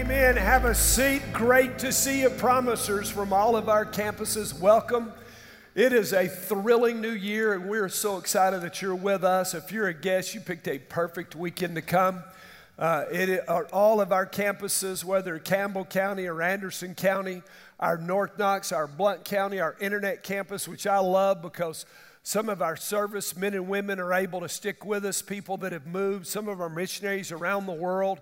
Amen. Have a seat. Great to see you, promisers from all of our campuses. Welcome. It is a thrilling new year, and we're so excited that you're with us. If you're a guest, you picked a perfect weekend to come. Uh, it all of our campuses, whether Campbell County or Anderson County, our North Knox, our Blount County, our internet campus, which I love because some of our service men and women are able to stick with us, people that have moved, some of our missionaries around the world.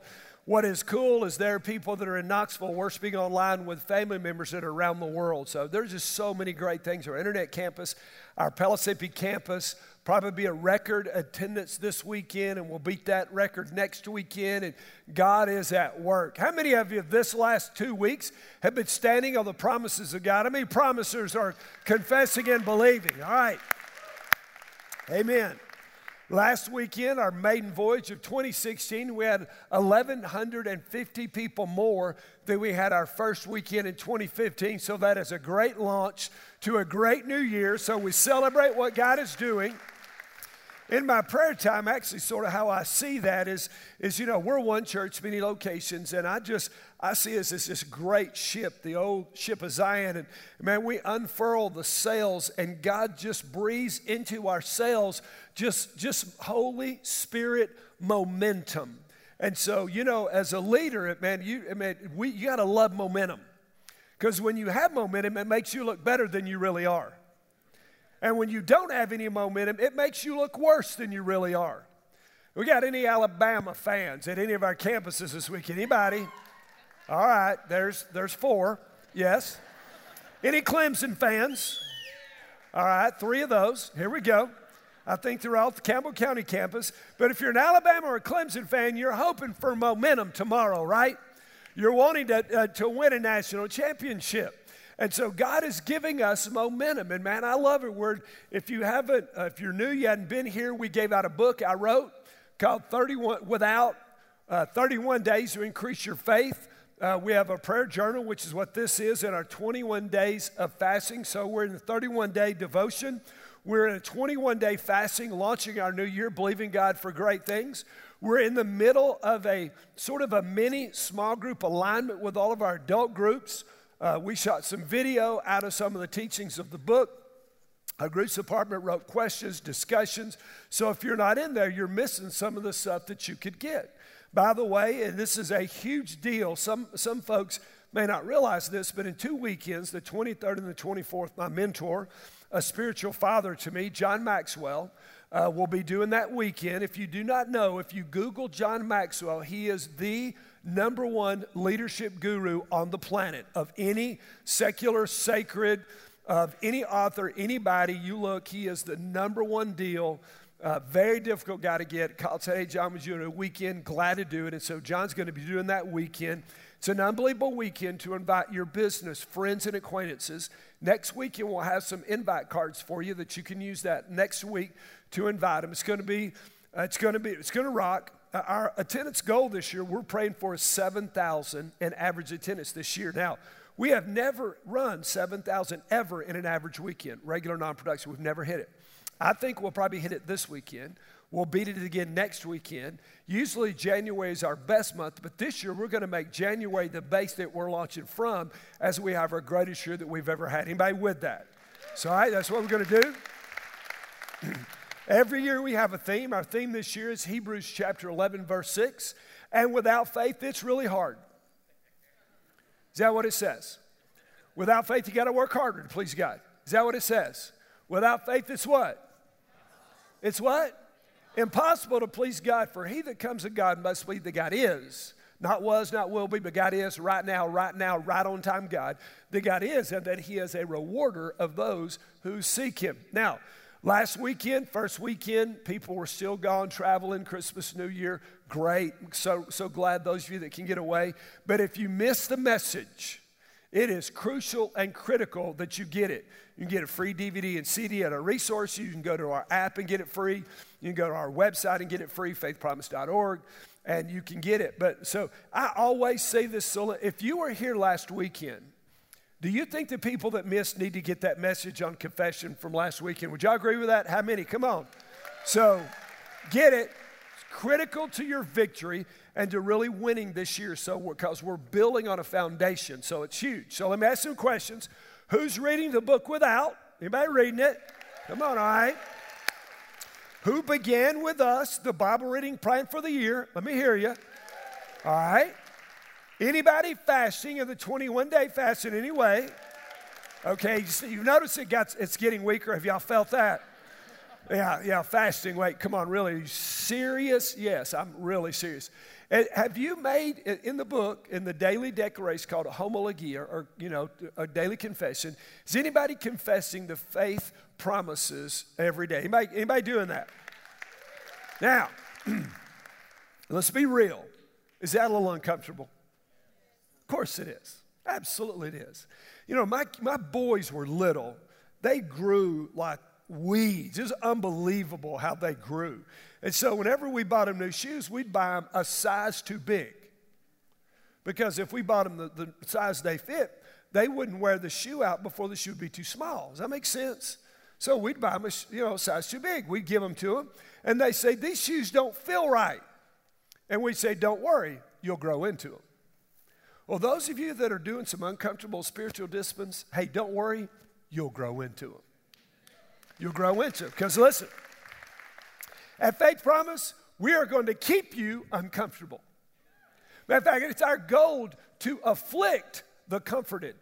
What is cool is there are people that are in Knoxville worshiping online with family members that are around the world. So there's just so many great things. Our internet campus, our Pellissippi campus, probably be a record attendance this weekend, and we'll beat that record next weekend. And God is at work. How many of you this last two weeks have been standing on the promises of God? How many promisers are confessing and believing? All right. Amen. Last weekend, our maiden voyage of 2016, we had 1,150 people more than we had our first weekend in 2015. So that is a great launch to a great new year. So we celebrate what God is doing in my prayer time, actually, sort of how I see that is, is you know, we're one church, many locations, and I just, I see us as this great ship, the old ship of Zion. And man, we unfurl the sails, and God just breathes into our sails just, just Holy Spirit momentum. And so, you know, as a leader, man, you, man, we, you got to love momentum. Because when you have momentum, it makes you look better than you really are. And when you don't have any momentum, it makes you look worse than you really are. We got any Alabama fans at any of our campuses this week? Anybody? All right, there's there's four. Yes. Any Clemson fans? All right, three of those. Here we go. I think they're throughout the Campbell County campus. But if you're an Alabama or a Clemson fan, you're hoping for momentum tomorrow, right? You're wanting to, uh, to win a national championship. And so God is giving us momentum. And man, I love it. Word. If you haven't, uh, if you're new, you hadn't been here, we gave out a book I wrote called 31 Without uh, 31 Days to Increase Your Faith. Uh, we have a prayer journal, which is what this is, in our 21 days of fasting. So we're in the 31 day devotion. We're in a 21 day fasting, launching our new year, believing God for great things. We're in the middle of a sort of a mini small group alignment with all of our adult groups. Uh, we shot some video out of some of the teachings of the book. Our groups department wrote questions, discussions. So if you're not in there, you're missing some of the stuff that you could get. By the way, and this is a huge deal, some, some folks may not realize this, but in two weekends, the 23rd and the 24th, my mentor, a spiritual father to me, John Maxwell, uh, will be doing that weekend. If you do not know, if you Google John Maxwell, he is the number one leadership guru on the planet of any secular, sacred, of any author, anybody you look, he is the number one deal. Uh, very difficult guy to get. Hey, John, was doing a weekend? Glad to do it. And so John's going to be doing that weekend. It's an unbelievable weekend to invite your business, friends, and acquaintances. Next weekend, we'll have some invite cards for you that you can use that next week to invite them. It's going to be, uh, it's going to be, it's going to rock. Our attendance goal this year, we're praying for 7,000 in average attendance this year. Now, we have never run 7,000 ever in an average weekend, regular non production. We've never hit it. I think we'll probably hit it this weekend. We'll beat it again next weekend. Usually, January is our best month, but this year we're going to make January the base that we're launching from as we have our greatest year that we've ever had. Anybody with that? So, all right, that's what we're going to do. Every year we have a theme. Our theme this year is Hebrews chapter 11, verse 6. And without faith, it's really hard. Is that what it says? Without faith, you got to work harder to please God. Is that what it says? Without faith, it's what? It's what? Impossible to please God, for he that comes to God must believe that God is. Not was, not will be, but God is right now, right now, right on time God. That God is, and that he is a rewarder of those who seek him. Now, Last weekend, first weekend, people were still gone traveling, Christmas, New Year. Great. So, so glad those of you that can get away. But if you miss the message, it is crucial and critical that you get it. You can get a free DVD and CD at our resource. You can go to our app and get it free. You can go to our website and get it free, faithpromise.org, and you can get it. But so I always say this so if you were here last weekend do you think the people that missed need to get that message on confession from last weekend? Would y'all agree with that? How many? Come on. So get it. critical to your victory and to really winning this year. So, because we're building on a foundation, so it's huge. So, let me ask some questions. Who's reading the book without? Anybody reading it? Come on, all right. Who began with us the Bible reading plan for the year? Let me hear you. All right. Anybody fasting in the 21 day fast in any way? Okay, you notice it got, it's getting weaker. Have y'all felt that? Yeah, yeah, fasting. Wait, come on, really? serious? Yes, I'm really serious. Have you made in the book, in the daily declaration called a homologia, or, you know, a daily confession, is anybody confessing the faith promises every day? Anybody, anybody doing that? Now, let's be real. Is that a little uncomfortable? Course it is. Absolutely it is. You know, my, my boys were little. They grew like weeds. It was unbelievable how they grew. And so whenever we bought them new shoes, we'd buy them a size too big. Because if we bought them the, the size they fit, they wouldn't wear the shoe out before the shoe would be too small. Does that make sense? So we'd buy them a you know, size too big. We'd give them to them, and they say, These shoes don't feel right. And we'd say, Don't worry, you'll grow into them. Well, those of you that are doing some uncomfortable spiritual disciplines, hey, don't worry, you'll grow into them. You'll grow into them. Because listen, at Faith Promise, we are going to keep you uncomfortable. Matter of fact, it's our goal to afflict the comforted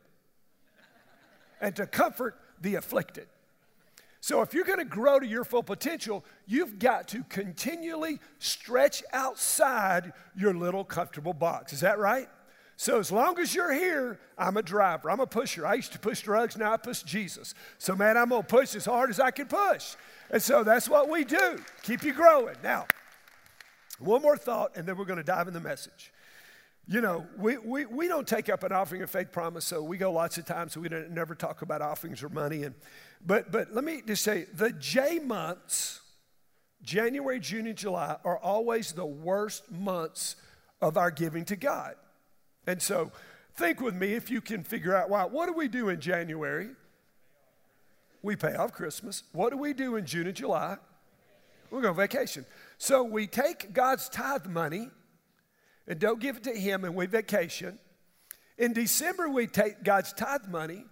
and to comfort the afflicted. So, if you're going to grow to your full potential, you've got to continually stretch outside your little comfortable box. Is that right? So as long as you're here, I'm a driver. I'm a pusher. I used to push drugs, now I push Jesus. So, man, I'm going to push as hard as I can push. And so that's what we do. Keep you growing. Now, one more thought, and then we're going to dive in the message. You know, we, we, we don't take up an offering of faith promise, so we go lots of times, so we don't, never talk about offerings or money. And, but, but let me just say the J months, January, June, and July, are always the worst months of our giving to God. And so think with me if you can figure out why. What do we do in January? We pay off Christmas. What do we do in June and July? We go on vacation. So we take God's tithe money and don't give it to Him and we vacation. In December, we take God's tithe money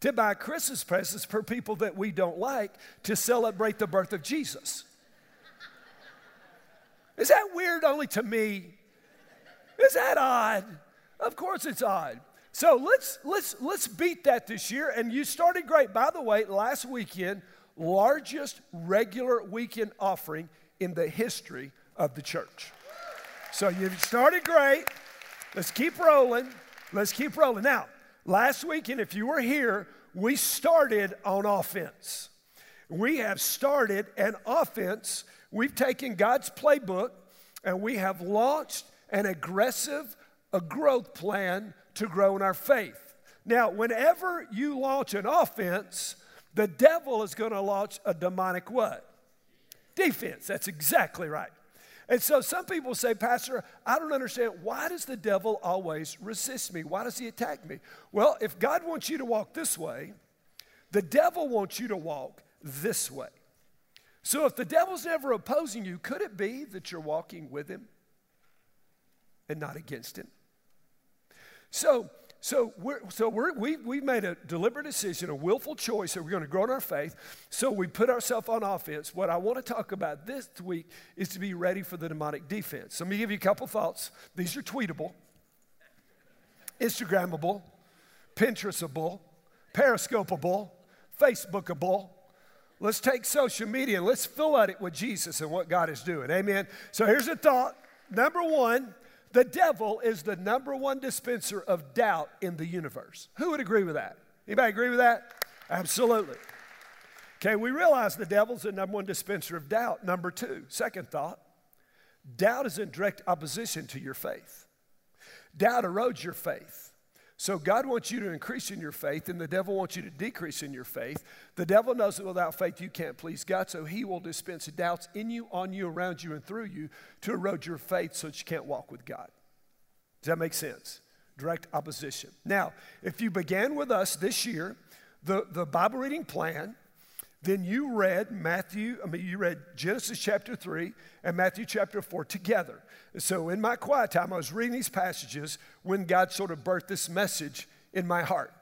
to buy Christmas presents for people that we don't like to celebrate the birth of Jesus. Is that weird only to me? Is that odd? Of course it's odd. So let's let's let's beat that this year. And you started great. By the way, last weekend, largest regular weekend offering in the history of the church. So you started great. Let's keep rolling. Let's keep rolling. Now, last weekend, if you were here, we started on offense. We have started an offense. We've taken God's playbook and we have launched an aggressive a growth plan to grow in our faith. Now, whenever you launch an offense, the devil is going to launch a demonic what? Defense. That's exactly right. And so some people say, Pastor, I don't understand. Why does the devil always resist me? Why does he attack me? Well, if God wants you to walk this way, the devil wants you to walk this way. So if the devil's never opposing you, could it be that you're walking with him and not against him? So, so, we're, so we're, we, we made a deliberate decision, a willful choice that we're going to grow in our faith. So we put ourselves on offense. What I want to talk about this week is to be ready for the demonic defense. So let me give you a couple thoughts. These are tweetable, Instagrammable, Pinterestable, Periscopeable, Facebookable. Let's take social media and let's fill at it with Jesus and what God is doing. Amen. So here's a thought. Number one, the devil is the number one dispenser of doubt in the universe. Who would agree with that? Anybody agree with that? Absolutely. Okay, we realize the devil's the number one dispenser of doubt. Number two, second thought, doubt is in direct opposition to your faith. Doubt erodes your faith. So God wants you to increase in your faith, and the devil wants you to decrease in your faith. The devil knows that without faith you can't please God, so he will dispense doubts in you, on you, around you, and through you to erode your faith so that you can't walk with God. Does that make sense? Direct opposition. Now, if you began with us this year, the, the Bible reading plan, then you read Matthew, I mean, you read Genesis chapter 3 and Matthew chapter 4 together. So in my quiet time, I was reading these passages when God sort of birthed this message in my heart.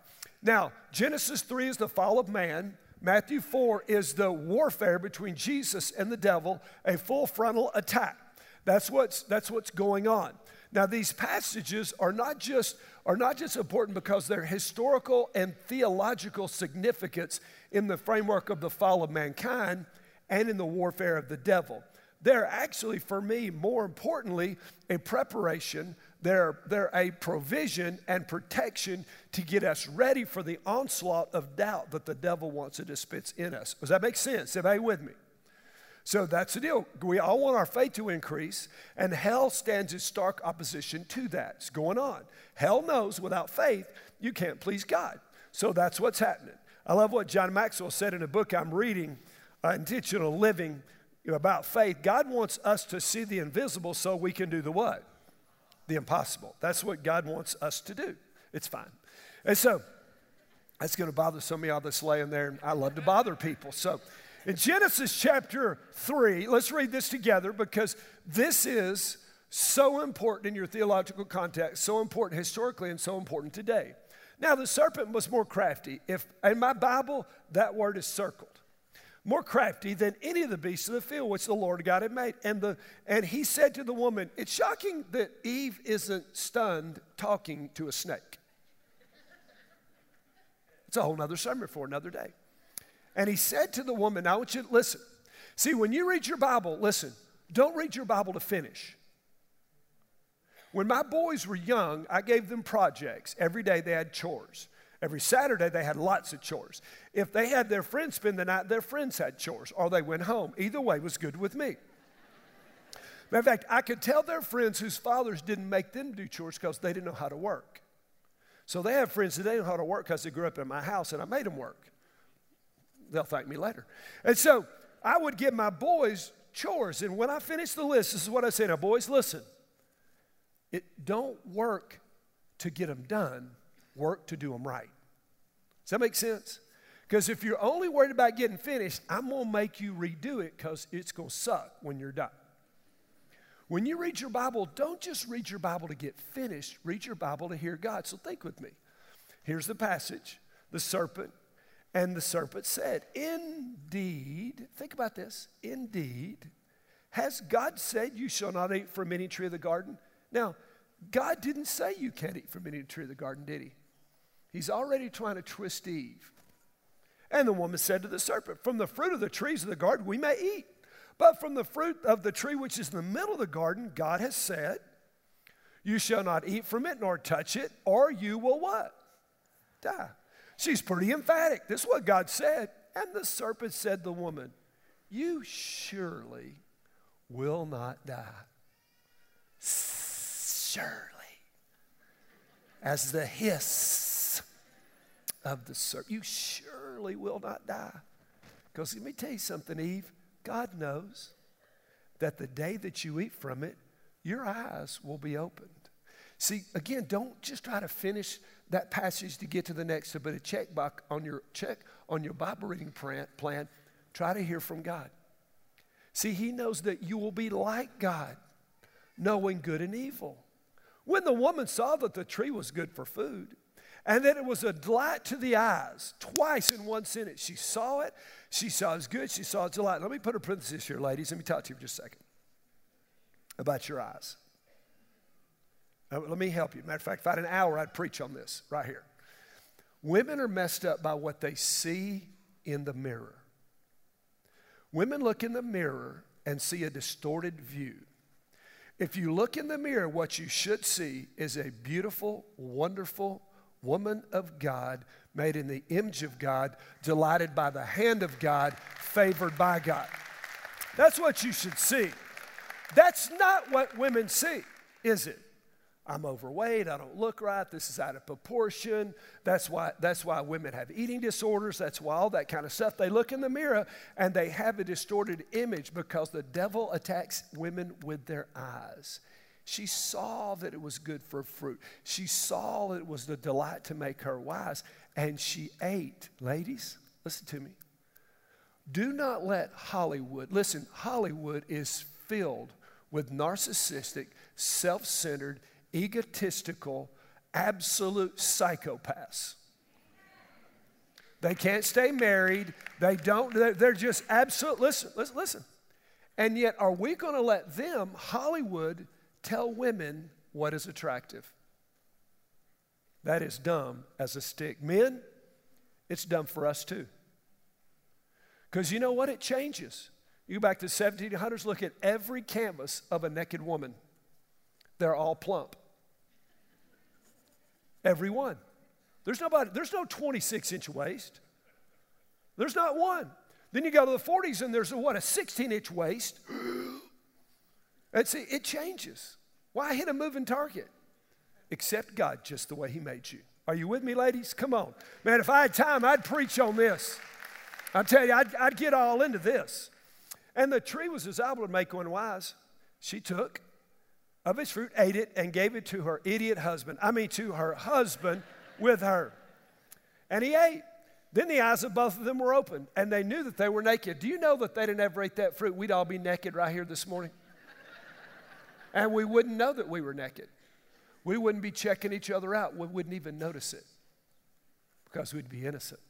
Now, Genesis 3 is the fall of man. Matthew 4 is the warfare between Jesus and the devil, a full frontal attack. That's what's, that's what's going on. Now, these passages are not just are not just important because they're historical and theological significance in the framework of the fall of mankind and in the warfare of the devil. They're actually, for me, more importantly, a preparation. They're, they're a provision and protection to get us ready for the onslaught of doubt that the devil wants to dispense in us. Does that make sense? Everybody with me? So that's the deal. We all want our faith to increase, and hell stands in stark opposition to that. It's going on. Hell knows without faith, you can't please God. So that's what's happening. I love what John Maxwell said in a book I'm reading, uh, Intentional Living, about faith. God wants us to see the invisible so we can do the what? The impossible. That's what God wants us to do. It's fine. And so, that's going to bother some of y'all that's laying there. I love to bother people. So, in Genesis chapter 3, let's read this together because this is so important in your theological context, so important historically, and so important today. Now, the serpent was more crafty. If in my Bible, that word is circled. More crafty than any of the beasts of the field which the Lord God had made. And, the, and he said to the woman, It's shocking that Eve isn't stunned talking to a snake. It's a whole other sermon for another day. And he said to the woman, I want you to listen. See, when you read your Bible, listen, don't read your Bible to finish. When my boys were young, I gave them projects. Every day they had chores. Every Saturday they had lots of chores. If they had their friends spend the night, their friends had chores, or they went home. Either way was good with me. Matter of fact, I could tell their friends whose fathers didn't make them do chores because they didn't know how to work. So they have friends that they know how to work because they grew up in my house and I made them work. They'll thank me later. And so I would give my boys chores. And when I finished the list, this is what I say now, boys, listen. It don't work to get them done, work to do them right. Does that make sense? Because if you're only worried about getting finished, I'm going to make you redo it because it's going to suck when you're done. When you read your Bible, don't just read your Bible to get finished, read your Bible to hear God. So think with me. Here's the passage the serpent and the serpent said, Indeed, think about this, indeed, has God said you shall not eat from any tree of the garden? Now, God didn't say you can't eat from any tree of the garden, did he? He's already trying to twist Eve. And the woman said to the serpent, From the fruit of the trees of the garden we may eat. But from the fruit of the tree which is in the middle of the garden, God has said, You shall not eat from it nor touch it, or you will what? Die. She's pretty emphatic. This is what God said. And the serpent said to the woman, You surely will not die. Surely. As the hiss of the serpent, you surely will not die. Because let me tell you something, Eve. God knows that the day that you eat from it, your eyes will be opened. See, again, don't just try to finish that passage to get to the next, but a check box on your check on your Bible reading plan. Try to hear from God. See, He knows that you will be like God, knowing good and evil. When the woman saw that the tree was good for food, and that it was a delight to the eyes, twice in one sentence, she saw it, she saw it's good, she saw it's a delight. Let me put a parenthesis here, ladies. Let me talk to you for just a second about your eyes. Now, let me help you. Matter of fact, if I had an hour, I'd preach on this right here. Women are messed up by what they see in the mirror. Women look in the mirror and see a distorted view. If you look in the mirror, what you should see is a beautiful, wonderful woman of God, made in the image of God, delighted by the hand of God, favored by God. That's what you should see. That's not what women see, is it? I'm overweight, I don't look right, this is out of proportion. That's why, that's why women have eating disorders, that's why all that kind of stuff. They look in the mirror and they have a distorted image because the devil attacks women with their eyes. She saw that it was good for fruit. She saw that it was the delight to make her wise, and she ate. Ladies, listen to me. Do not let Hollywood, listen, Hollywood is filled with narcissistic, self centered, egotistical, absolute psychopaths. They can't stay married. They don't, they're just absolute. Listen, listen, listen. And yet, are we going to let them, Hollywood, tell women what is attractive? That is dumb as a stick. Men, it's dumb for us too. Because you know what? It changes. You go back to the 1700s, look at every canvas of a naked woman. They're all plump. Every one. There's nobody, there's no 26 inch waist. There's not one. Then you go to the 40s and there's a, what, a 16 inch waist. and see, it changes. Why hit a moving target? Accept God just the way He made you. Are you with me, ladies? Come on. Man, if I had time, I'd preach on this. I tell you, I'd, I'd get all into this. And the tree was as able to make one wise. She took of its fruit, ate it, and gave it to her idiot husband. I mean, to her husband with her. And he ate. Then the eyes of both of them were opened, and they knew that they were naked. Do you know that they didn't ever eat that fruit? We'd all be naked right here this morning. and we wouldn't know that we were naked. We wouldn't be checking each other out. We wouldn't even notice it because we'd be innocent.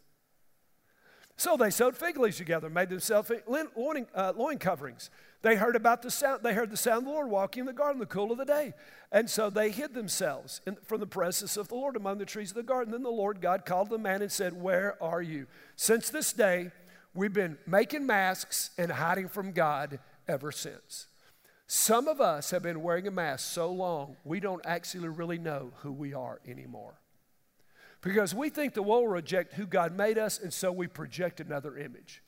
So they sewed fig leaves together, made themselves loin, uh, loin coverings. They heard about the sound. They heard the sound of the Lord walking in the garden, the cool of the day, and so they hid themselves in, from the presence of the Lord among the trees of the garden. Then the Lord God called the man and said, "Where are you?" Since this day, we've been making masks and hiding from God ever since. Some of us have been wearing a mask so long we don't actually really know who we are anymore. Because we think the world will reject who God made us, and so we project another image.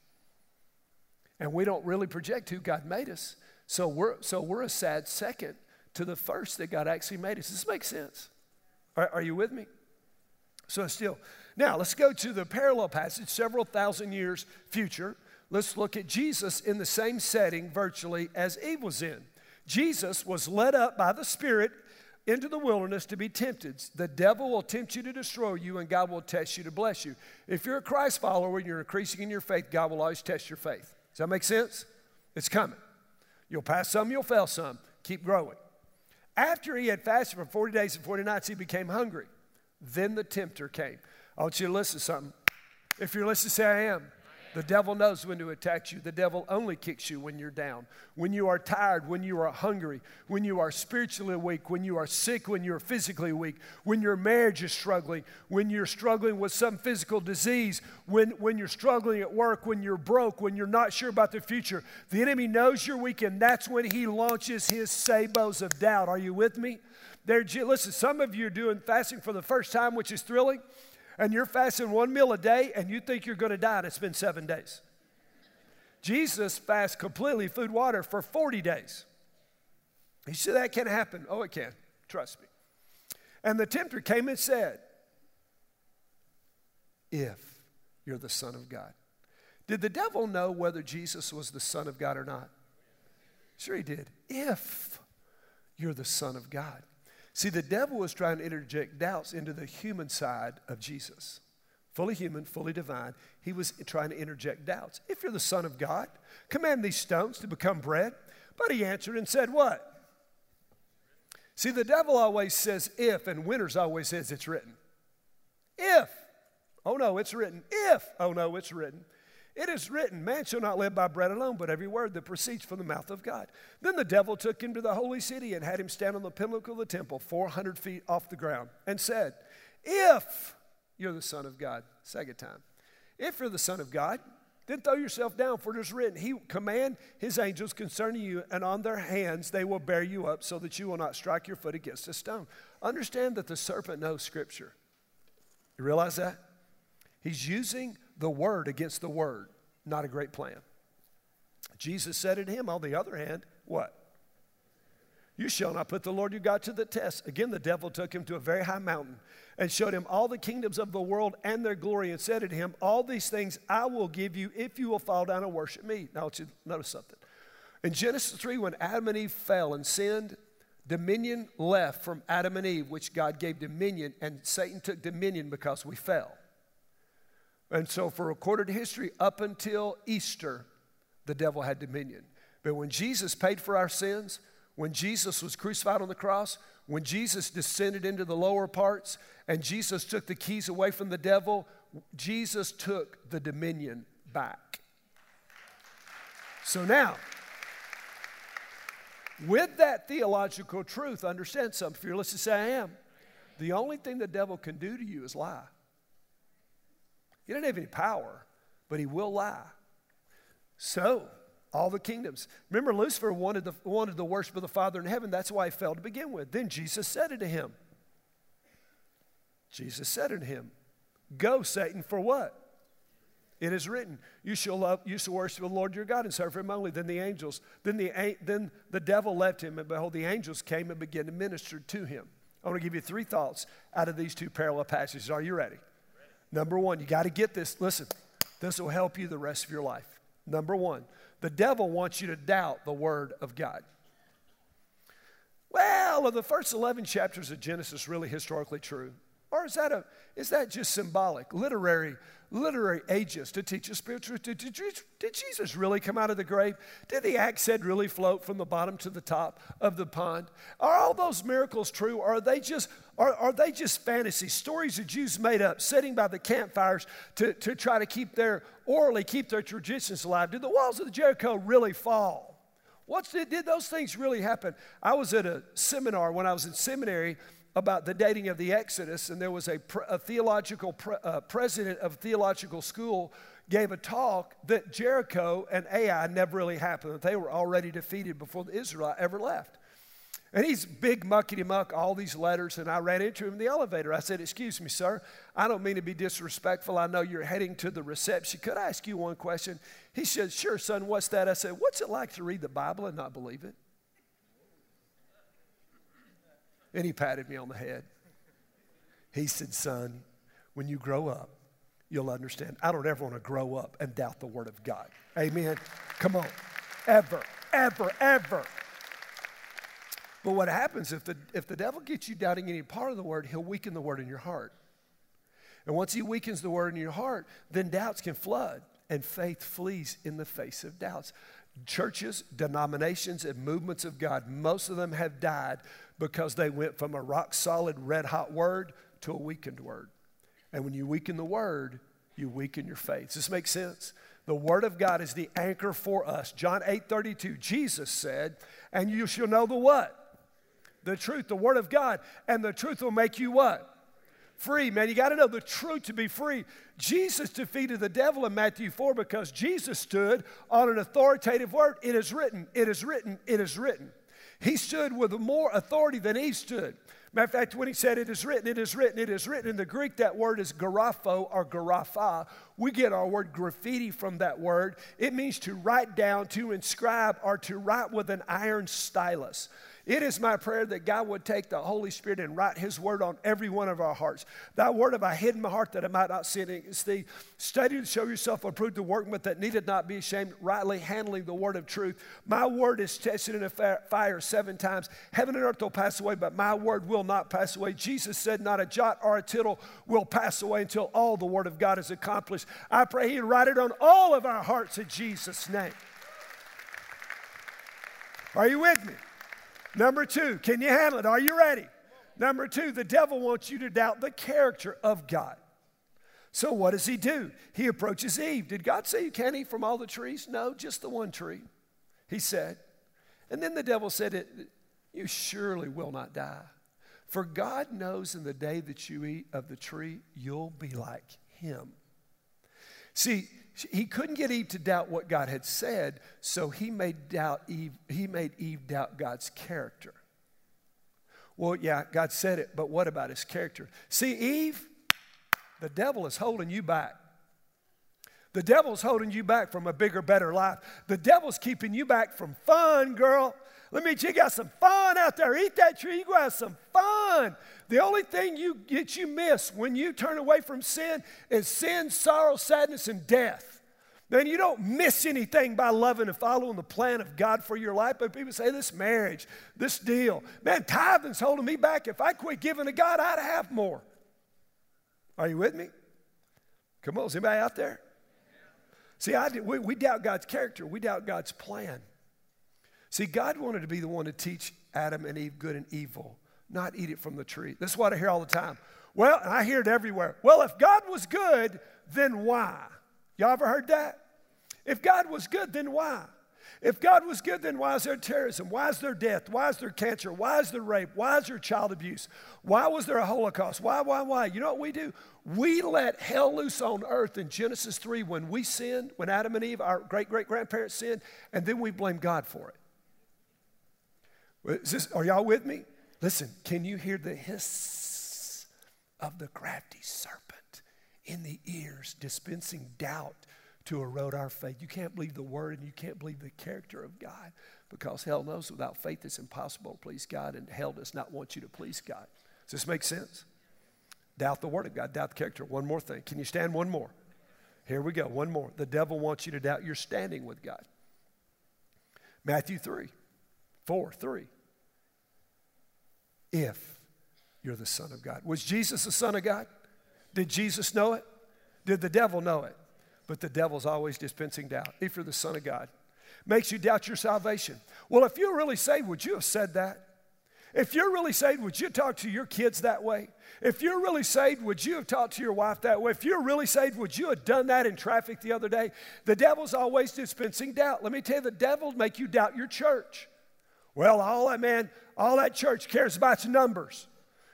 And we don't really project who God made us. So we're, so we're a sad second to the first that God actually made us. Does this make sense? Are, are you with me? So still, now let's go to the parallel passage, several thousand years future. Let's look at Jesus in the same setting virtually as Eve was in. Jesus was led up by the Spirit into the wilderness to be tempted. The devil will tempt you to destroy you, and God will test you to bless you. If you're a Christ follower and you're increasing in your faith, God will always test your faith. Does that make sense? It's coming. You'll pass some, you'll fail some. Keep growing. After he had fasted for 40 days and 40 nights, he became hungry. Then the tempter came. I want you to listen to something. If you're listening, say, I am. The devil knows when to attack you. The devil only kicks you when you're down, when you are tired, when you are hungry, when you are spiritually weak, when you are sick, when you're physically weak, when your marriage is struggling, when you're struggling with some physical disease, when, when you're struggling at work, when you're broke, when you're not sure about the future. The enemy knows you're weak, and that's when he launches his sabos of doubt. Are you with me? There, listen, some of you are doing fasting for the first time, which is thrilling and you're fasting one meal a day and you think you're going to die it's been seven days. Jesus fasts completely food, water for 40 days. He said, That can happen. Oh, it can. Trust me. And the tempter came and said, If you're the Son of God. Did the devil know whether Jesus was the Son of God or not? Sure, he did. If you're the Son of God. See, the devil was trying to interject doubts into the human side of Jesus. Fully human, fully divine, he was trying to interject doubts. If you're the Son of God, command these stones to become bread. But he answered and said, What? See, the devil always says if, and Winters always says it's written. If. Oh no, it's written. If. Oh no, it's written. It is written, Man shall not live by bread alone, but every word that proceeds from the mouth of God. Then the devil took him to the holy city and had him stand on the pinnacle of the temple, 400 feet off the ground, and said, If you're the Son of God, second time, if you're the Son of God, then throw yourself down, for it is written, He command His angels concerning you, and on their hands they will bear you up, so that you will not strike your foot against a stone. Understand that the serpent knows Scripture. You realize that? He's using the word against the word. Not a great plan. Jesus said to him, on the other hand, what? You shall not put the Lord your God to the test. Again, the devil took him to a very high mountain and showed him all the kingdoms of the world and their glory and said to him, All these things I will give you if you will fall down and worship me. Now, I want you to notice something. In Genesis 3, when Adam and Eve fell and sinned, dominion left from Adam and Eve, which God gave dominion, and Satan took dominion because we fell. And so, for recorded history, up until Easter, the devil had dominion. But when Jesus paid for our sins, when Jesus was crucified on the cross, when Jesus descended into the lower parts, and Jesus took the keys away from the devil, Jesus took the dominion back. So now, with that theological truth, understand something. Fearless to say I am. The only thing the devil can do to you is lie. He doesn't have any power, but he will lie. So, all the kingdoms. Remember, Lucifer wanted the, wanted the worship of the Father in heaven. That's why he fell to begin with. Then Jesus said it to him. Jesus said to him Go, Satan, for what? It is written, You shall love, you shall worship the Lord your God and serve him only. Then the angels, then the, then the devil left him, and behold, the angels came and began to minister to him. I want to give you three thoughts out of these two parallel passages. Are you ready? Number one, you got to get this. Listen, this will help you the rest of your life. Number one, the devil wants you to doubt the word of God. Well, are the first 11 chapters of Genesis really historically true? Or is that, a, is that just symbolic, literary, literary ages to teach us spiritual truth? Did, did, did, Jesus really come out of the grave? Did the axe head really float from the bottom to the top of the pond? Are all those miracles true? Or are they just, are, are they just fantasy stories the Jews made up, sitting by the campfires to, to try to keep their, orally keep their traditions alive? Did the walls of Jericho really fall? What's, did, did those things really happen? I was at a seminar when I was in seminary about the dating of the Exodus, and there was a, a theological pre, uh, president of theological school gave a talk that Jericho and Ai never really happened, that they were already defeated before the Israel ever left. And he's big muckety muck, all these letters, and I ran into him in the elevator. I said, Excuse me, sir, I don't mean to be disrespectful. I know you're heading to the reception. Could I ask you one question? He said, Sure, son, what's that? I said, What's it like to read the Bible and not believe it? And he patted me on the head. He said, Son, when you grow up, you'll understand. I don't ever want to grow up and doubt the Word of God. Amen. Come on. Ever, ever, ever. But what happens if the, if the devil gets you doubting any part of the Word, he'll weaken the Word in your heart. And once he weakens the Word in your heart, then doubts can flood and faith flees in the face of doubts. Churches, denominations, and movements of God, most of them have died because they went from a rock solid, red hot word to a weakened word. And when you weaken the word, you weaken your faith. Does this make sense? The word of God is the anchor for us. John 8 32, Jesus said, and you shall know the what? The truth, the word of God. And the truth will make you what? Free, man. You got to know the truth to be free. Jesus defeated the devil in Matthew 4 because Jesus stood on an authoritative word. It is written, it is written, it is written. He stood with more authority than he stood. Matter of fact, when he said, It is written, it is written, it is written, in the Greek, that word is grapho or grapha. We get our word graffiti from that word. It means to write down, to inscribe, or to write with an iron stylus. It is my prayer that God would take the Holy Spirit and write His word on every one of our hearts. That word have I hid in my heart that I might not sin against thee. Study to show yourself approved to workman that needed not be ashamed, rightly handling the word of truth. My word is tested in a fire seven times. Heaven and earth will pass away, but my word will not pass away. Jesus said, Not a jot or a tittle will pass away until all the word of God is accomplished. I pray He'd write it on all of our hearts in Jesus' name. Are you with me? Number two, can you handle it? Are you ready? Number two, the devil wants you to doubt the character of God. So what does he do? He approaches Eve. Did God say you can't eat from all the trees? No, just the one tree. He said. And then the devil said, You surely will not die. For God knows in the day that you eat of the tree, you'll be like him. See, he couldn't get Eve to doubt what God had said, so he made doubt Eve, he made Eve doubt God's character. Well, yeah, God said it, but what about his character? See, Eve, the devil is holding you back. The devil's holding you back from a bigger, better life. The devil's keeping you back from fun, girl. Let me you got some fun out there. Eat that tree. You go have some fun. The only thing you get you miss when you turn away from sin is sin, sorrow, sadness, and death. Then you don't miss anything by loving and following the plan of God for your life. But people say, this marriage, this deal, man, tithing's holding me back. If I quit giving to God, I'd have more. Are you with me? Come on, is anybody out there? See, I we, we doubt God's character, we doubt God's plan. See, God wanted to be the one to teach Adam and Eve good and evil, not eat it from the tree. This is what I hear all the time. Well, I hear it everywhere. Well, if God was good, then why? Y'all ever heard that? If God was good, then why? If God was good, then why is there terrorism? Why is there death? Why is there cancer? Why is there rape? Why is there child abuse? Why was there a Holocaust? Why, why, why? You know what we do? We let hell loose on earth in Genesis 3 when we sinned, when Adam and Eve, our great great grandparents sinned, and then we blame God for it. This, are y'all with me? Listen, can you hear the hiss of the crafty serpent in the ears dispensing doubt to erode our faith. You can't believe the word and you can't believe the character of God because hell knows without faith it's impossible to please God and hell does not want you to please God. Does this make sense? Doubt the word of God, doubt the character. One more thing. Can you stand one more? Here we go. One more. The devil wants you to doubt your standing with God. Matthew 3, 4, 3. If you're the Son of God. Was Jesus the Son of God? Did Jesus know it? Did the devil know it? but the devil's always dispensing doubt. If you're the Son of God, makes you doubt your salvation. Well, if you're really saved, would you have said that? If you're really saved, would you talk to your kids that way? If you're really saved, would you have talked to your wife that way? If you're really saved, would you have done that in traffic the other day? The devil's always dispensing doubt. Let me tell you, the devil make you doubt your church. Well, all that man, all that church cares about is numbers.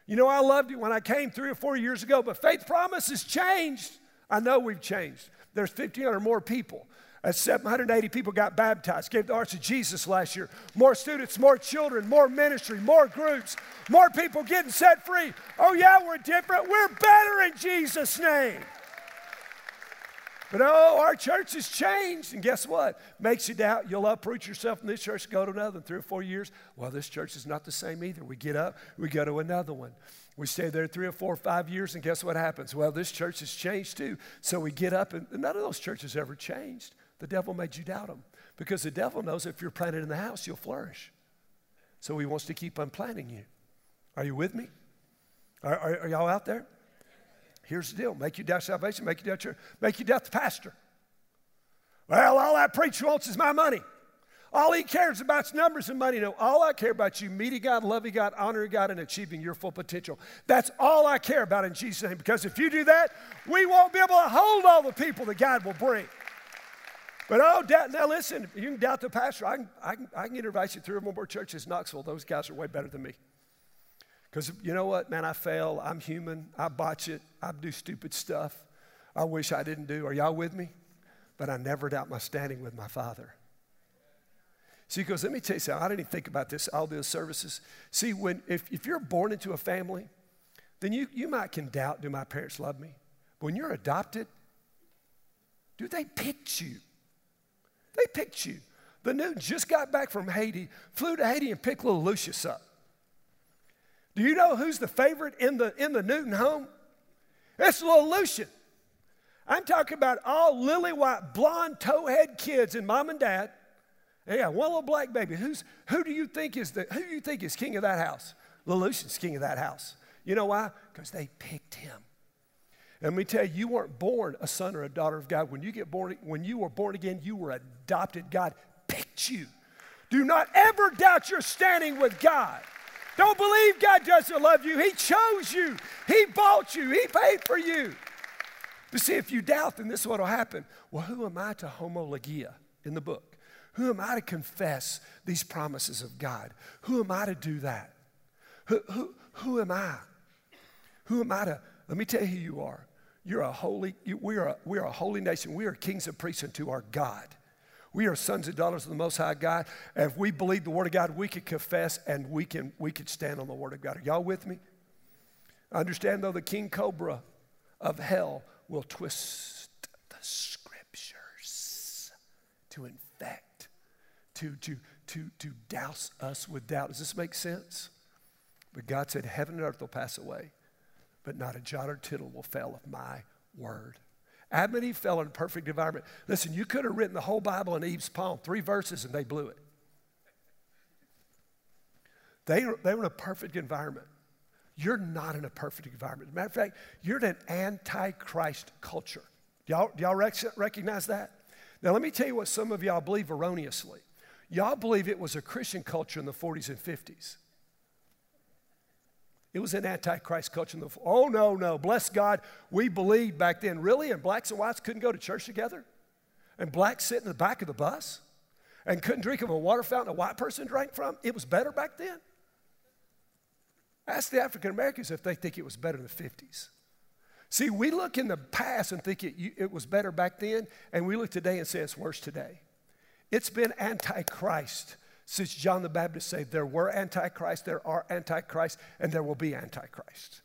You know, I loved it when I came three or four years ago, but faith promise has changed. I know we've changed. There's 1,500 more people. Uh, 780 people got baptized, gave the hearts to Jesus last year. More students, more children, more ministry, more groups, more people getting set free. Oh, yeah, we're different. We're better in Jesus' name. But oh, our church has changed. And guess what? Makes you doubt. You'll uproot yourself from this church, go to another in three or four years. Well, this church is not the same either. We get up, we go to another one. We stay there three or four or five years, and guess what happens? Well, this church has changed too. So we get up, and none of those churches ever changed. The devil made you doubt them because the devil knows if you're planted in the house, you'll flourish. So he wants to keep on planting you. Are you with me? Are, are, are y'all out there? Here's the deal make you doubt salvation, make you doubt your, make you doubt the pastor. Well, all that preacher wants is my money. All he cares about is numbers and money. No, all I care about you meeting God, loving God, honoring God, and achieving your full potential. That's all I care about in Jesus' name. Because if you do that, we won't be able to hold all the people that God will bring. But oh, doubt, now listen, you can doubt the pastor. I can, I can, I can invite you through one more churches in Knoxville. Those guys are way better than me. Because you know what, man, I fail. I'm human. I botch it. I do stupid stuff. I wish I didn't do. Are y'all with me? But I never doubt my standing with my Father. See, he goes, let me tell you something. I didn't even think about this, all those services. See, when, if, if you're born into a family, then you, you might can doubt, do my parents love me? But when you're adopted, do they picked you? They picked you. The Newtons just got back from Haiti, flew to Haiti and picked little Lucius up. Do you know who's the favorite in the, in the Newton home? It's little Lucian. I'm talking about all lily white, blonde, towhead kids and mom and dad yeah, one little black baby. Who's, who do you think is the, who do you think is king of that house? Lelution's king of that house. You know why? Because they picked him. And let me tell you, you weren't born a son or a daughter of God. When you get born, when you were born again, you were adopted. God picked you. Do not ever doubt your standing with God. Don't believe God doesn't love you. He chose you. He bought you. He paid for you. But see, if you doubt, then this is what will happen. Well, who am I to homologia in the book? Who am I to confess these promises of God? Who am I to do that? Who, who, who am I? Who am I to? Let me tell you who you are. You're a holy, you, we, are we are a holy nation. We are kings and priests unto our God. We are sons and daughters of the Most High God. And if we believe the Word of God, we can confess and we can, we can stand on the Word of God. Are y'all with me? Understand, though, the king cobra of hell will twist the scriptures to infect to, to, to, to douse us with doubt. Does this make sense? But God said, Heaven and earth will pass away, but not a jot or tittle will fail of my word. Adam and Eve fell in a perfect environment. Listen, you could have written the whole Bible in Eve's palm, three verses, and they blew it. They, they were in a perfect environment. You're not in a perfect environment. As a matter of fact, you're in an antichrist culture. Y'all, y'all rec- recognize that? Now, let me tell you what some of y'all believe erroneously. Y'all believe it was a Christian culture in the 40s and 50s. It was an antichrist culture. Oh, no, no. Bless God. We believed back then, really? And blacks and whites couldn't go to church together? And blacks sit in the back of the bus? And couldn't drink from a water fountain a white person drank from? It was better back then? Ask the African Americans if they think it was better in the 50s. See, we look in the past and think it, it was better back then, and we look today and say it's worse today. It's been antichrist since John the Baptist said there were antichrists, there are antichrists, and there will be antichrists.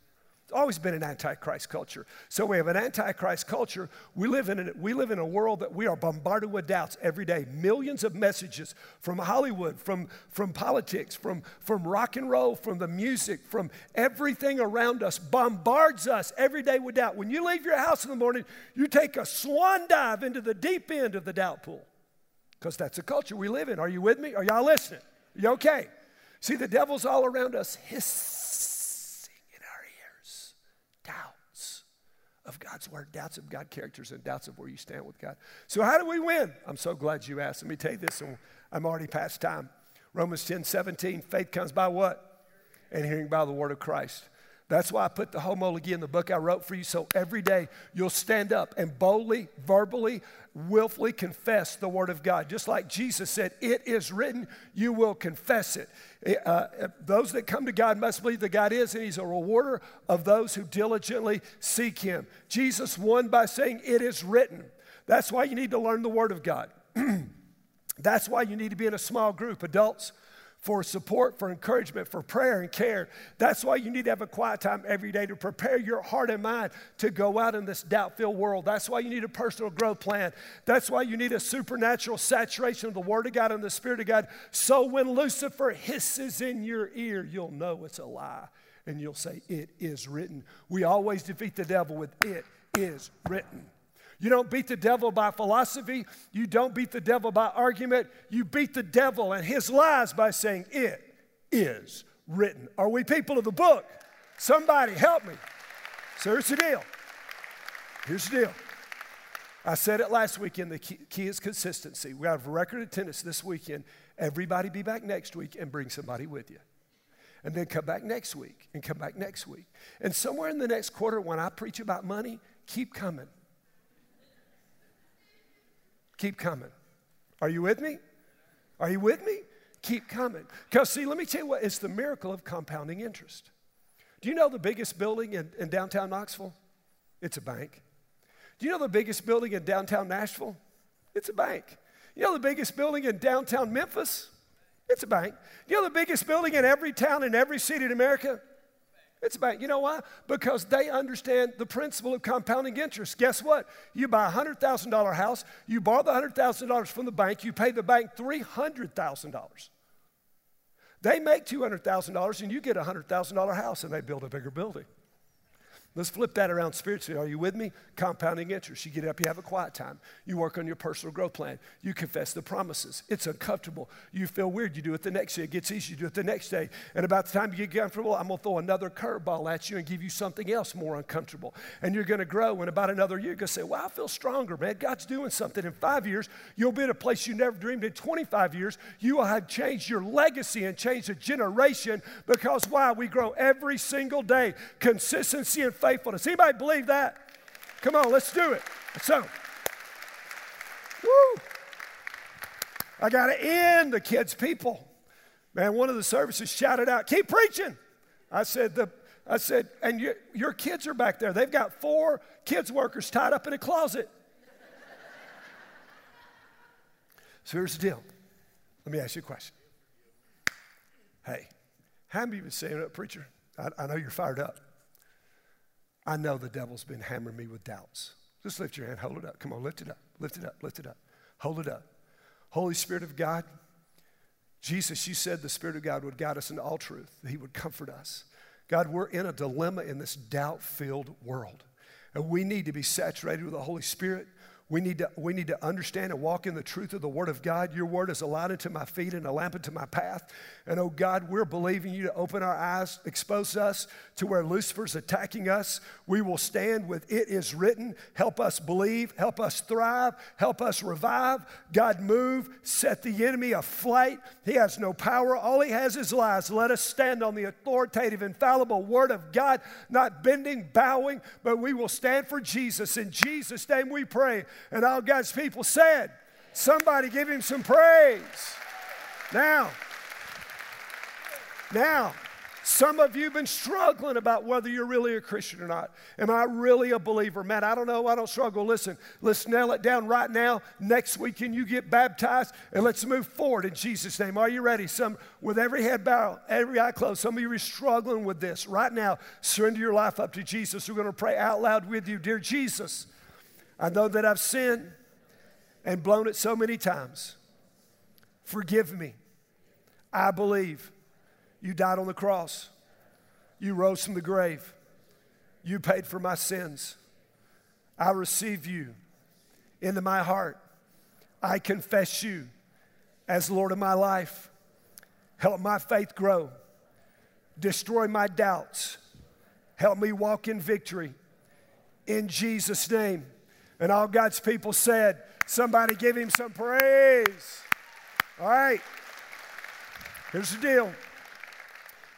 It's always been an antichrist culture. So we have an antichrist culture. We live, in a, we live in a world that we are bombarded with doubts every day. Millions of messages from Hollywood, from, from politics, from, from rock and roll, from the music, from everything around us bombards us every day with doubt. When you leave your house in the morning, you take a swan dive into the deep end of the doubt pool because that's the culture we live in. Are you with me? Are y'all listening? You okay? See, the devil's all around us hissing in our ears. Doubts of God's word, doubts of God's characters, and doubts of where you stand with God. So, how do we win? I'm so glad you asked. Let me tell you this, and I'm already past time. Romans 10 17, faith comes by what? And hearing by the word of Christ. That's why I put the homology in the book I wrote for you. So every day you'll stand up and boldly, verbally, willfully confess the Word of God. Just like Jesus said, It is written, you will confess it. Eh, uh, eh, those that come to God must believe that God is, and He's a rewarder of those who diligently seek Him. Jesus won by saying, It is written. That's why you need to learn the Word of God. That's why you need to be in a small group. Adults, for support, for encouragement, for prayer and care. That's why you need to have a quiet time every day to prepare your heart and mind to go out in this doubt filled world. That's why you need a personal growth plan. That's why you need a supernatural saturation of the Word of God and the Spirit of God. So when Lucifer hisses in your ear, you'll know it's a lie and you'll say, It is written. We always defeat the devil with, It is written. You don't beat the devil by philosophy. You don't beat the devil by argument. You beat the devil and his lies by saying, It is written. Are we people of the book? Somebody help me. So here's the deal. Here's the deal. I said it last weekend the key, key is consistency. We have a record attendance this weekend. Everybody be back next week and bring somebody with you. And then come back next week and come back next week. And somewhere in the next quarter, when I preach about money, keep coming. Keep coming. Are you with me? Are you with me? Keep coming. Because, see, let me tell you what, it's the miracle of compounding interest. Do you know the biggest building in, in downtown Knoxville? It's a bank. Do you know the biggest building in downtown Nashville? It's a bank. You know the biggest building in downtown Memphis? It's a bank. You know the biggest building in every town in every city in America? It's about, you know why? Because they understand the principle of compounding interest. Guess what? You buy a $100,000 house, you borrow the $100,000 from the bank, you pay the bank $300,000. They make $200,000 and you get a $100,000 house and they build a bigger building. Let's flip that around spiritually. Are you with me? Compounding interest. You get up, you have a quiet time. You work on your personal growth plan. You confess the promises. It's uncomfortable. You feel weird. You do it the next day. It gets easier. You do it the next day. And about the time you get comfortable, I'm going to throw another curveball at you and give you something else more uncomfortable. And you're going to grow. And about another year, you're going to say, Well, I feel stronger, man. God's doing something. In five years, you'll be at a place you never dreamed. In 25 years, you will have changed your legacy and changed a generation because why? We grow every single day. Consistency and faithfulness. Anybody believe that? Come on, let's do it. So, woo! I got to end the kids' people. Man, one of the services shouted out, keep preaching. I said, the, I said, and you, your kids are back there. They've got four kids workers tied up in a closet. so here's the deal. Let me ask you a question. Hey, how many of you saying up, preacher? I, I know you're fired up. I know the devil's been hammering me with doubts. Just lift your hand, hold it up. Come on, lift it up, lift it up, lift it up. Hold it up. Holy Spirit of God, Jesus, you said the Spirit of God would guide us into all truth, He would comfort us. God, we're in a dilemma in this doubt filled world, and we need to be saturated with the Holy Spirit. We need, to, we need to understand and walk in the truth of the Word of God. Your Word is a light unto my feet and a lamp unto my path. And oh God, we're believing you to open our eyes, expose us to where Lucifer's attacking us. We will stand with it is written. Help us believe, help us thrive, help us revive. God, move, set the enemy aflight. He has no power, all he has is lies. Let us stand on the authoritative, infallible Word of God, not bending, bowing, but we will stand for Jesus. In Jesus' name we pray. And all God's people said, Somebody give him some praise. Now, now, some of you have been struggling about whether you're really a Christian or not. Am I really a believer? Man, I don't know. I don't struggle. Listen, let's nail it down right now. Next weekend, you get baptized, and let's move forward in Jesus' name. Are you ready? Some, with every head bowed, every eye closed, some of you are struggling with this. Right now, surrender your life up to Jesus. We're going to pray out loud with you. Dear Jesus, I know that I've sinned and blown it so many times. Forgive me. I believe you died on the cross. You rose from the grave. You paid for my sins. I receive you into my heart. I confess you as Lord of my life. Help my faith grow. Destroy my doubts. Help me walk in victory. In Jesus' name. And all God's people said, Somebody give him some praise. All right. Here's the deal.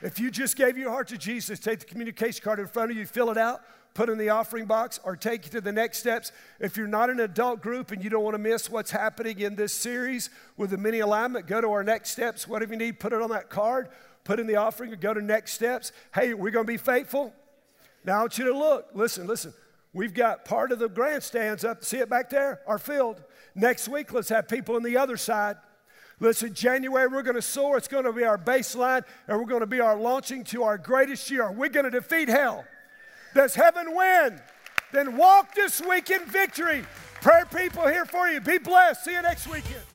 If you just gave your heart to Jesus, take the communication card in front of you, fill it out, put in the offering box, or take it to the next steps. If you're not an adult group and you don't want to miss what's happening in this series with the mini alignment, go to our next steps. Whatever you need, put it on that card, put in the offering, or go to next steps. Hey, we're going to be faithful. Now I want you to look. Listen, listen. We've got part of the grandstands up, see it back there, are filled. Next week, let's have people on the other side. Listen, January, we're going to soar. It's going to be our baseline, and we're going to be our launching to our greatest year. We're going to defeat hell. Does heaven win? Then walk this week in victory. Prayer people here for you. Be blessed. See you next weekend.